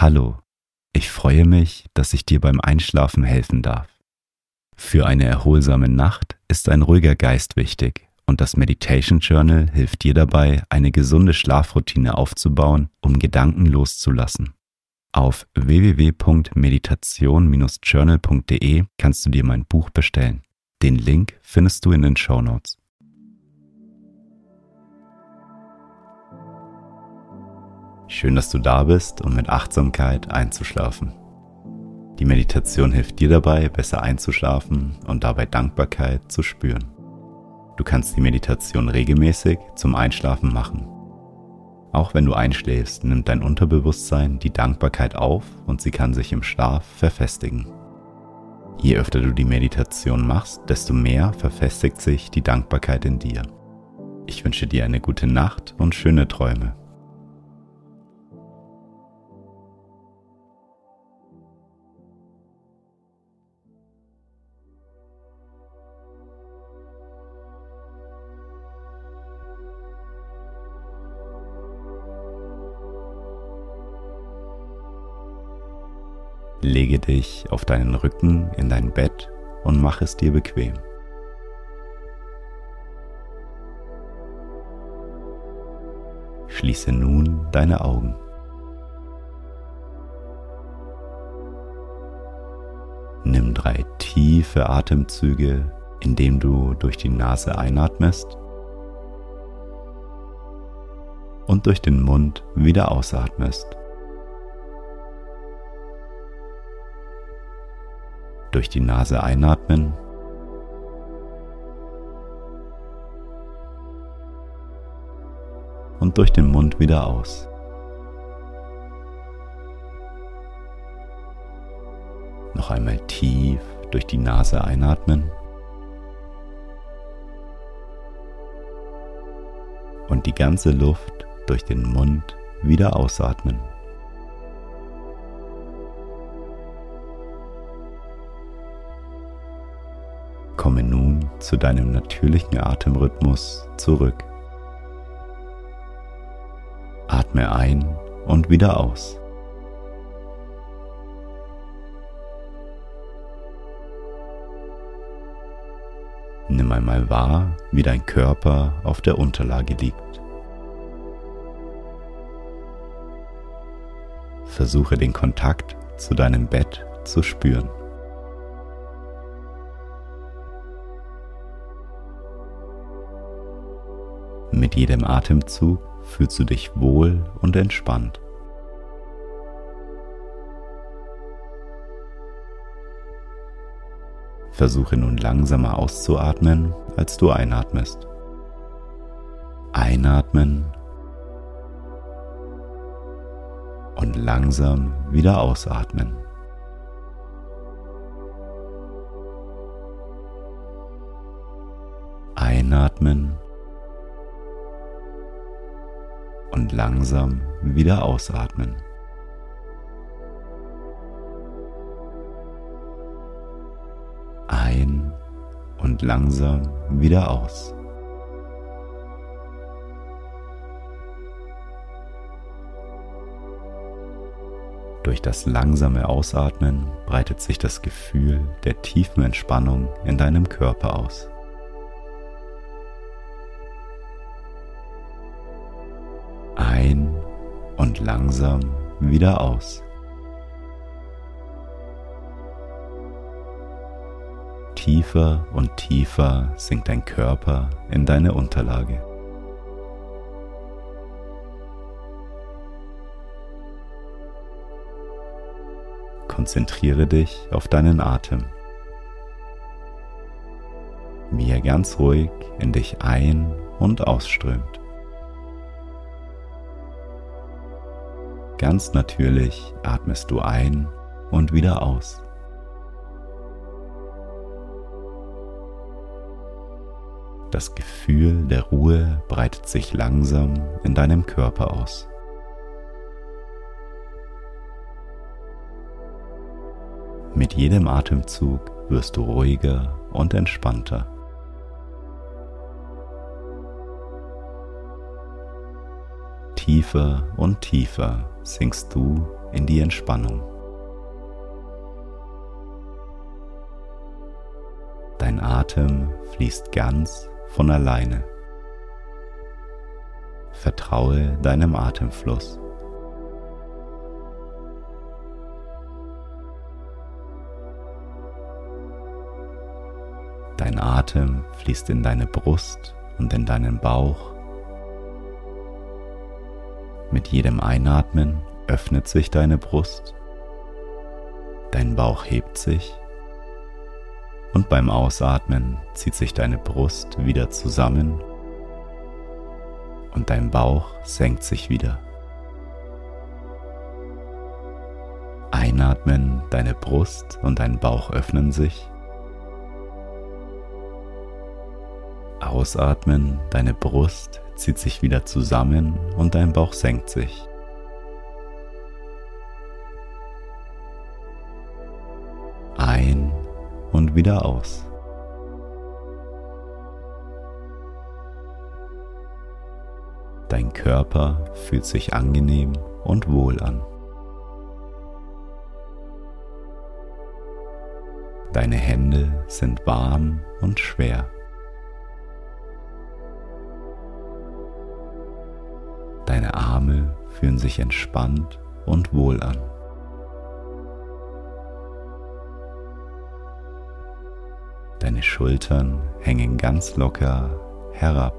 Hallo, ich freue mich, dass ich dir beim Einschlafen helfen darf. Für eine erholsame Nacht ist ein ruhiger Geist wichtig und das Meditation Journal hilft dir dabei, eine gesunde Schlafroutine aufzubauen, um Gedanken loszulassen. Auf www.meditation-journal.de kannst du dir mein Buch bestellen. Den Link findest du in den Show Notes. Schön, dass du da bist, um mit Achtsamkeit einzuschlafen. Die Meditation hilft dir dabei, besser einzuschlafen und dabei Dankbarkeit zu spüren. Du kannst die Meditation regelmäßig zum Einschlafen machen. Auch wenn du einschläfst, nimmt dein Unterbewusstsein die Dankbarkeit auf und sie kann sich im Schlaf verfestigen. Je öfter du die Meditation machst, desto mehr verfestigt sich die Dankbarkeit in dir. Ich wünsche dir eine gute Nacht und schöne Träume. Lege dich auf deinen Rücken in dein Bett und mach es dir bequem. Schließe nun deine Augen. Nimm drei tiefe Atemzüge, indem du durch die Nase einatmest und durch den Mund wieder ausatmest. Durch die Nase einatmen. Und durch den Mund wieder aus. Noch einmal tief durch die Nase einatmen. Und die ganze Luft durch den Mund wieder ausatmen. Komme nun zu deinem natürlichen Atemrhythmus zurück. Atme ein und wieder aus. Nimm einmal wahr, wie dein Körper auf der Unterlage liegt. Versuche den Kontakt zu deinem Bett zu spüren. Mit jedem Atemzug fühlst du dich wohl und entspannt. Versuche nun langsamer auszuatmen, als du einatmest. Einatmen und langsam wieder ausatmen. Einatmen und langsam wieder ausatmen. Ein und langsam wieder aus. Durch das langsame Ausatmen breitet sich das Gefühl der tiefen Entspannung in deinem Körper aus. Langsam wieder aus. Tiefer und tiefer sinkt dein Körper in deine Unterlage. Konzentriere dich auf deinen Atem, wie er ganz ruhig in dich ein- und ausströmt. Ganz natürlich atmest du ein und wieder aus. Das Gefühl der Ruhe breitet sich langsam in deinem Körper aus. Mit jedem Atemzug wirst du ruhiger und entspannter. Tiefer und tiefer sinkst du in die Entspannung. Dein Atem fließt ganz von alleine. Vertraue deinem Atemfluss. Dein Atem fließt in deine Brust und in deinen Bauch. Mit jedem Einatmen öffnet sich deine Brust, dein Bauch hebt sich und beim Ausatmen zieht sich deine Brust wieder zusammen und dein Bauch senkt sich wieder. Einatmen, deine Brust und dein Bauch öffnen sich. Ausatmen, deine Brust zieht sich wieder zusammen und dein Bauch senkt sich. Ein und wieder aus. Dein Körper fühlt sich angenehm und wohl an. Deine Hände sind warm und schwer. Deine Arme fühlen sich entspannt und wohl an. Deine Schultern hängen ganz locker herab.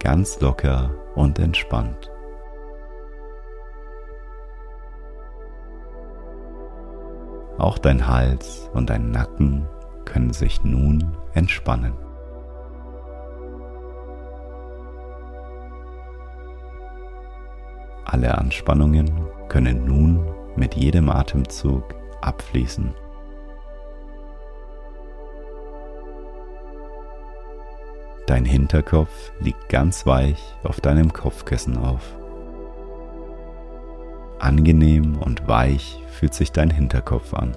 Ganz locker und entspannt. Auch dein Hals und dein Nacken können sich nun entspannen. Alle Anspannungen können nun mit jedem Atemzug abfließen. Dein Hinterkopf liegt ganz weich auf deinem Kopfkissen auf. Angenehm und weich fühlt sich dein Hinterkopf an.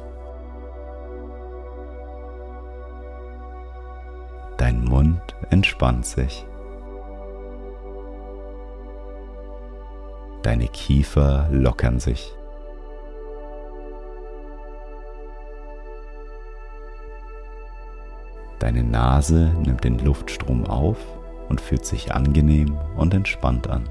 Dein Mund entspannt sich. Deine Kiefer lockern sich. Deine Nase nimmt den Luftstrom auf und fühlt sich angenehm und entspannt an.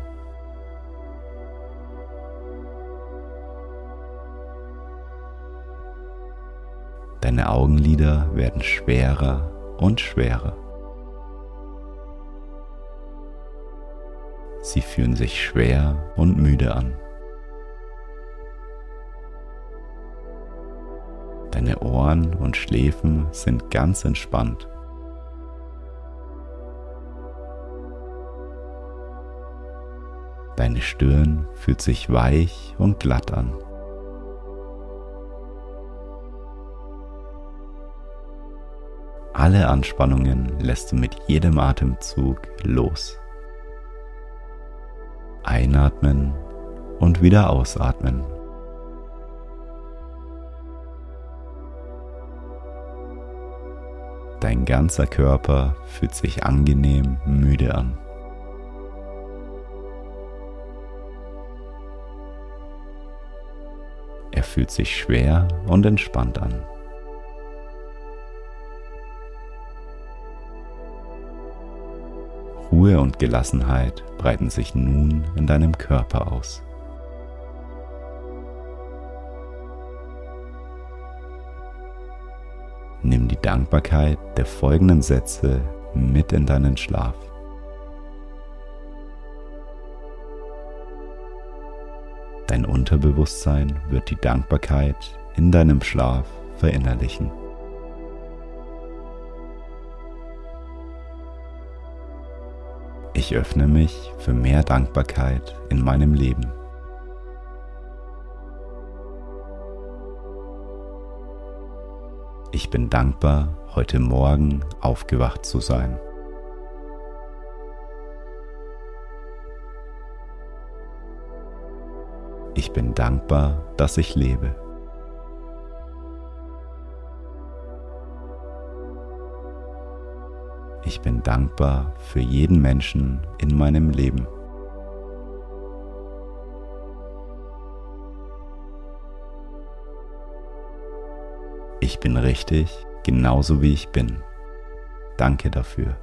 Deine Augenlider werden schwerer und schwerer. Sie fühlen sich schwer und müde an. Deine Ohren und Schläfen sind ganz entspannt. Deine Stirn fühlt sich weich und glatt an. Alle Anspannungen lässt du mit jedem Atemzug los. Einatmen und wieder ausatmen. Dein ganzer Körper fühlt sich angenehm müde an. Er fühlt sich schwer und entspannt an. Ruhe und Gelassenheit breiten sich nun in deinem Körper aus. Nimm die Dankbarkeit der folgenden Sätze mit in deinen Schlaf. Dein Unterbewusstsein wird die Dankbarkeit in deinem Schlaf verinnerlichen. Ich öffne mich für mehr Dankbarkeit in meinem Leben. Ich bin dankbar, heute Morgen aufgewacht zu sein. Ich bin dankbar, dass ich lebe. Ich bin dankbar für jeden Menschen in meinem Leben. Ich bin richtig, genauso wie ich bin. Danke dafür.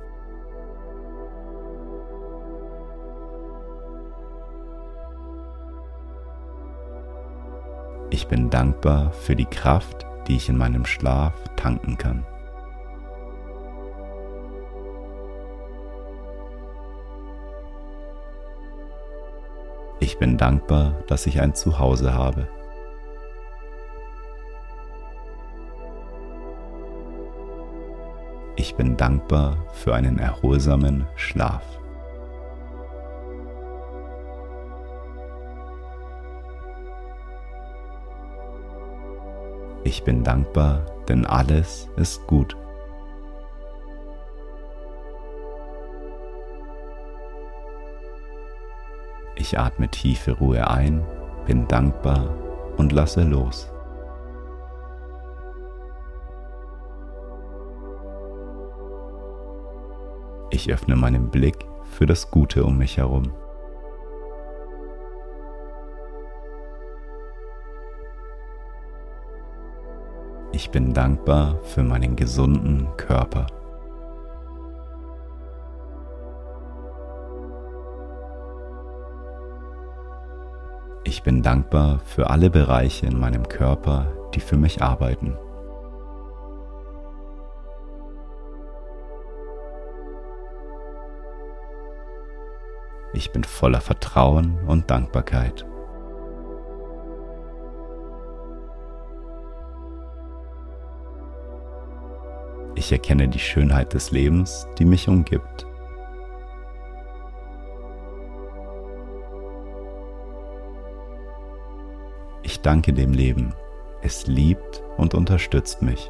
Ich bin dankbar für die Kraft, die ich in meinem Schlaf tanken kann. Ich bin dankbar, dass ich ein Zuhause habe. Ich bin dankbar für einen erholsamen Schlaf. Ich bin dankbar, denn alles ist gut. Ich atme tiefe Ruhe ein, bin dankbar und lasse los. Ich öffne meinen Blick für das Gute um mich herum. Ich bin dankbar für meinen gesunden Körper. Bin dankbar für alle Bereiche in meinem Körper, die für mich arbeiten. Ich bin voller Vertrauen und Dankbarkeit. Ich erkenne die Schönheit des Lebens, die mich umgibt. Danke dem Leben. Es liebt und unterstützt mich.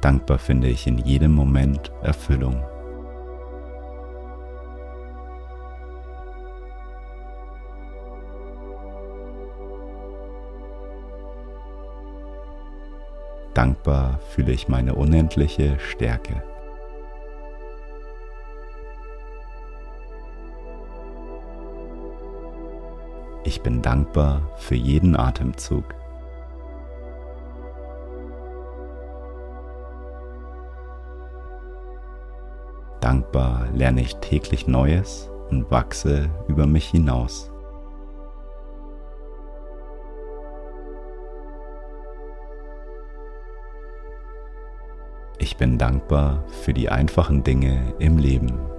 Dankbar finde ich in jedem Moment Erfüllung. Dankbar fühle ich meine unendliche Stärke. Bin dankbar für jeden Atemzug. Dankbar lerne ich täglich Neues und wachse über mich hinaus. Ich bin dankbar für die einfachen Dinge im Leben.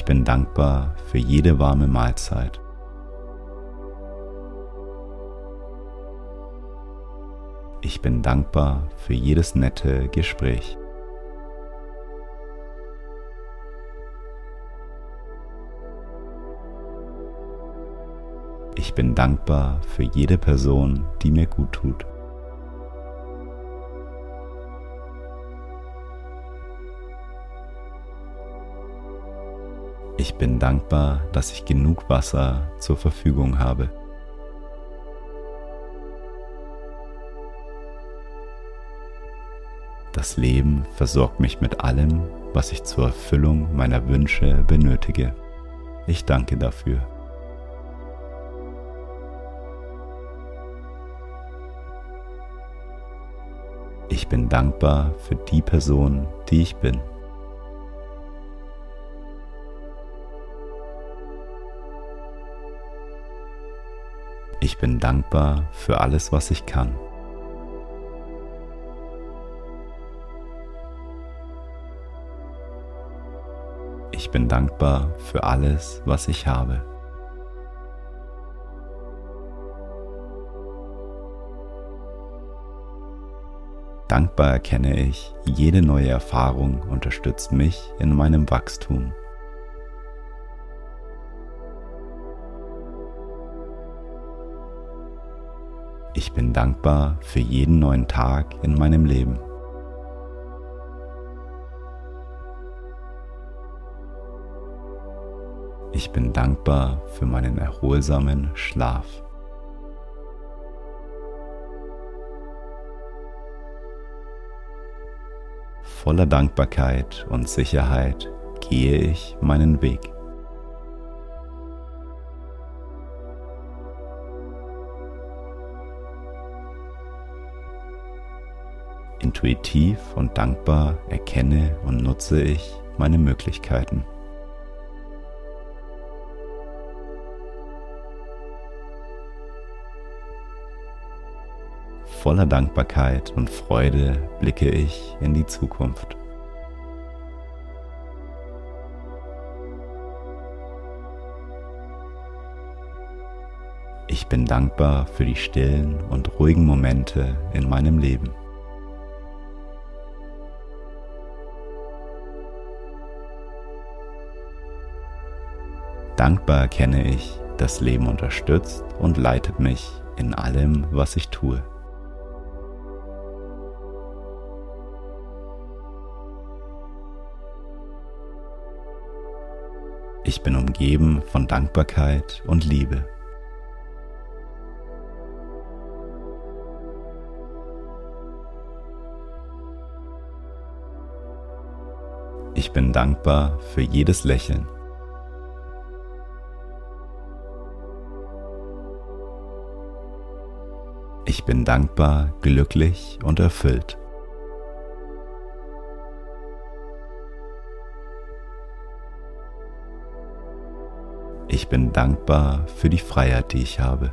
Ich bin dankbar für jede warme Mahlzeit. Ich bin dankbar für jedes nette Gespräch. Ich bin dankbar für jede Person, die mir gut tut. Bin dankbar, dass ich genug Wasser zur Verfügung habe. Das Leben versorgt mich mit allem, was ich zur Erfüllung meiner Wünsche benötige. Ich danke dafür. Ich bin dankbar für die Person, die ich bin. Ich bin dankbar für alles, was ich kann. Ich bin dankbar für alles, was ich habe. Dankbar erkenne ich, jede neue Erfahrung unterstützt mich in meinem Wachstum. Ich bin dankbar für jeden neuen Tag in meinem Leben. Ich bin dankbar für meinen erholsamen Schlaf. Voller Dankbarkeit und Sicherheit gehe ich meinen Weg. Intuitiv und dankbar erkenne und nutze ich meine Möglichkeiten. Voller Dankbarkeit und Freude blicke ich in die Zukunft. Ich bin dankbar für die stillen und ruhigen Momente in meinem Leben. Dankbar erkenne ich, das Leben unterstützt und leitet mich in allem, was ich tue. Ich bin umgeben von Dankbarkeit und Liebe. Ich bin dankbar für jedes Lächeln. Ich bin dankbar, glücklich und erfüllt. Ich bin dankbar für die Freiheit, die ich habe.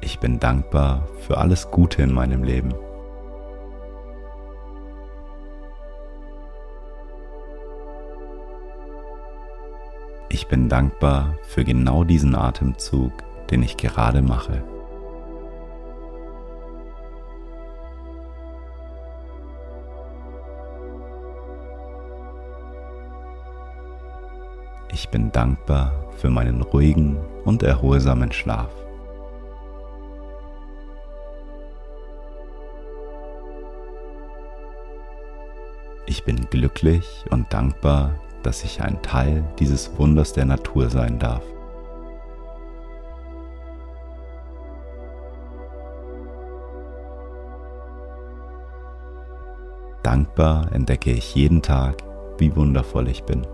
Ich bin dankbar für alles Gute in meinem Leben. Ich bin dankbar für genau diesen Atemzug, den ich gerade mache. Ich bin dankbar für meinen ruhigen und erholsamen Schlaf. Ich bin glücklich und dankbar, dass ich ein Teil dieses Wunders der Natur sein darf. Dankbar entdecke ich jeden Tag, wie wundervoll ich bin.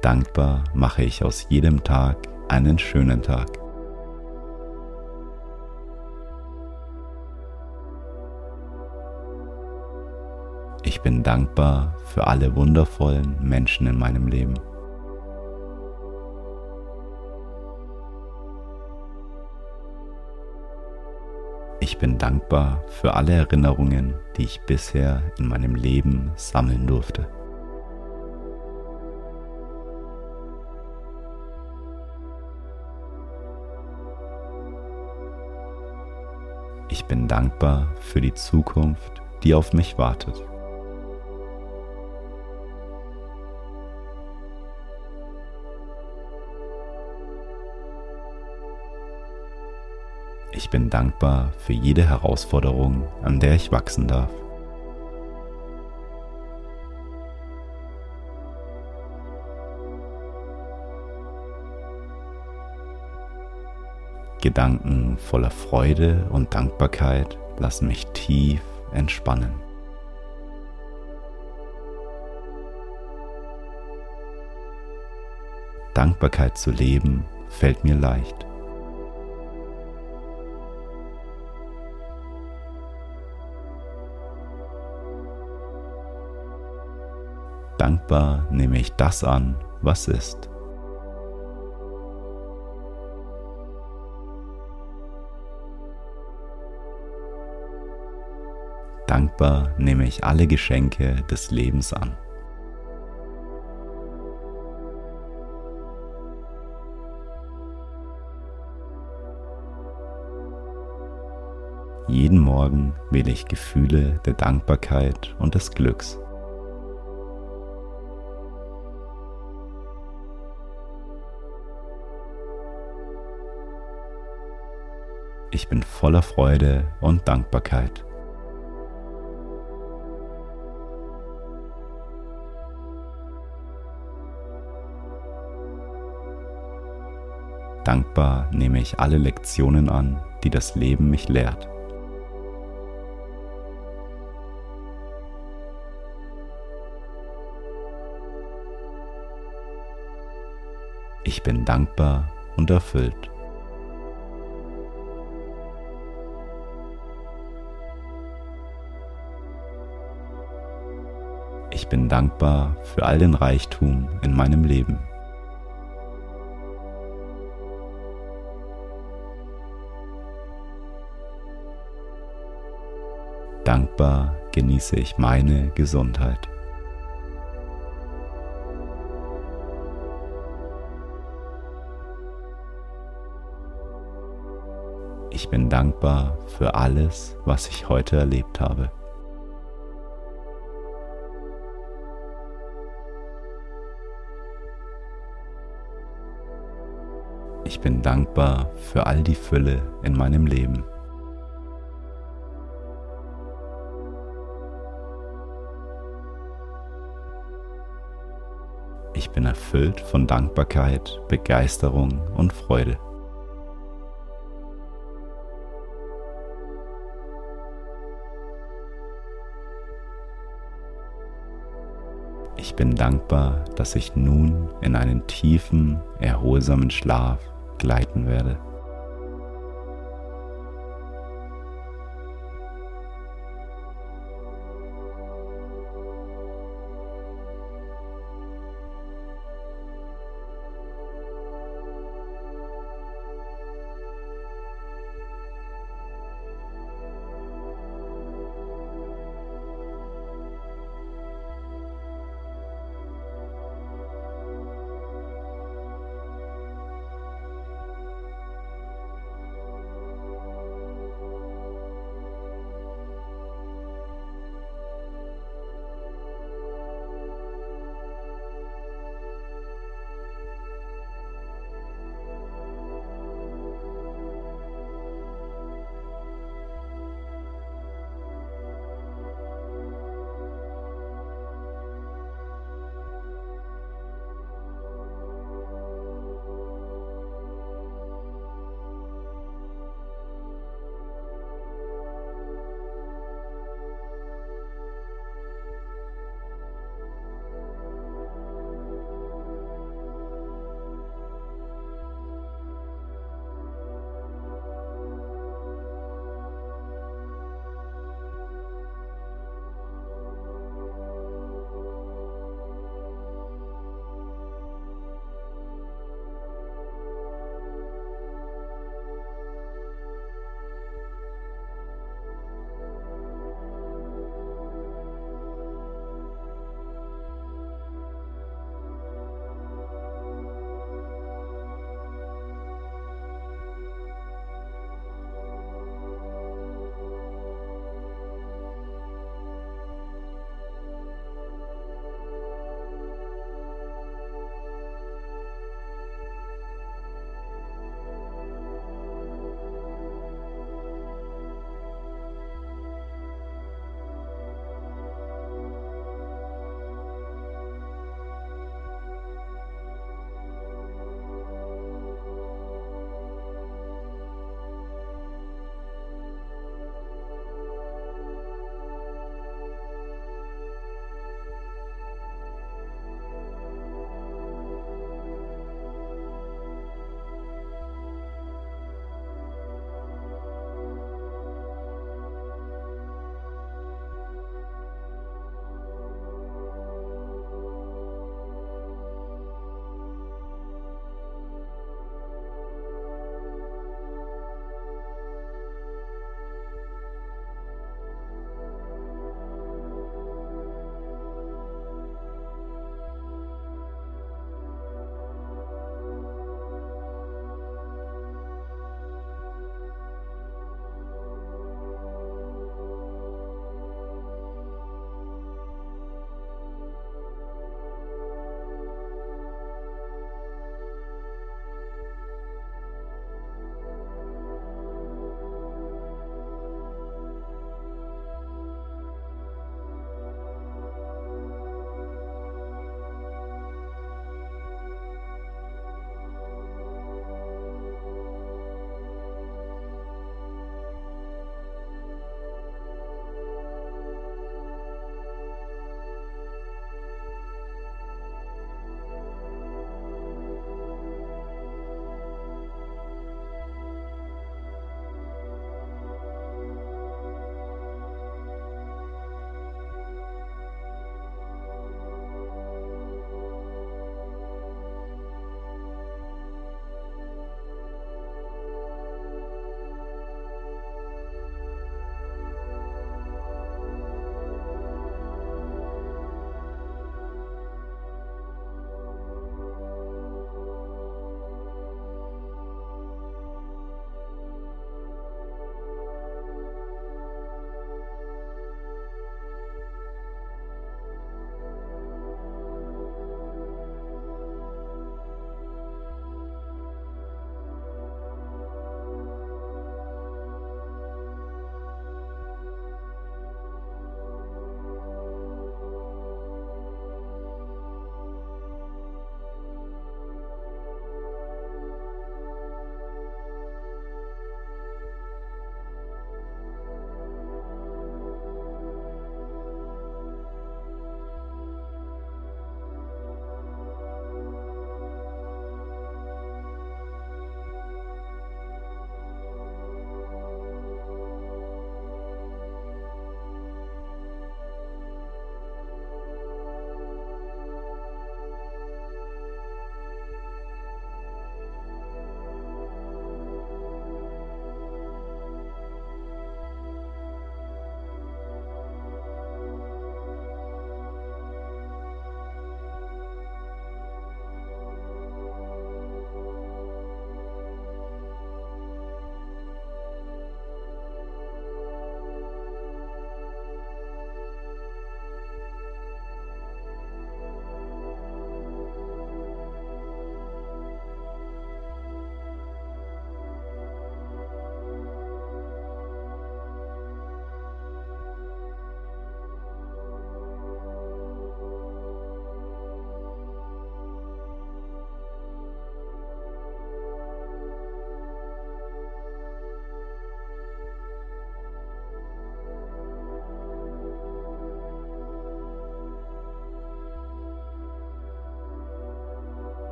Dankbar mache ich aus jedem Tag einen schönen Tag. Ich bin dankbar für alle wundervollen Menschen in meinem Leben. Ich bin dankbar für alle Erinnerungen, die ich bisher in meinem Leben sammeln durfte. Ich bin dankbar für die Zukunft, die auf mich wartet. Ich bin dankbar für jede Herausforderung, an der ich wachsen darf. Gedanken voller Freude und Dankbarkeit lassen mich tief entspannen. Dankbarkeit zu leben fällt mir leicht. Dankbar nehme ich das an, was ist. Dankbar nehme ich alle Geschenke des Lebens an. Jeden Morgen wähle ich Gefühle der Dankbarkeit und des Glücks. Ich bin voller Freude und Dankbarkeit. Dankbar nehme ich alle Lektionen an, die das Leben mich lehrt. Ich bin dankbar und erfüllt. Dankbar für all den Reichtum in meinem Leben. Dankbar genieße ich meine Gesundheit. Ich bin dankbar für alles, was ich heute erlebt habe. Ich bin dankbar für all die Fülle in meinem Leben. Ich bin erfüllt von Dankbarkeit, Begeisterung und Freude. Ich bin dankbar, dass ich nun in einen tiefen, erholsamen Schlaf gleiten werde.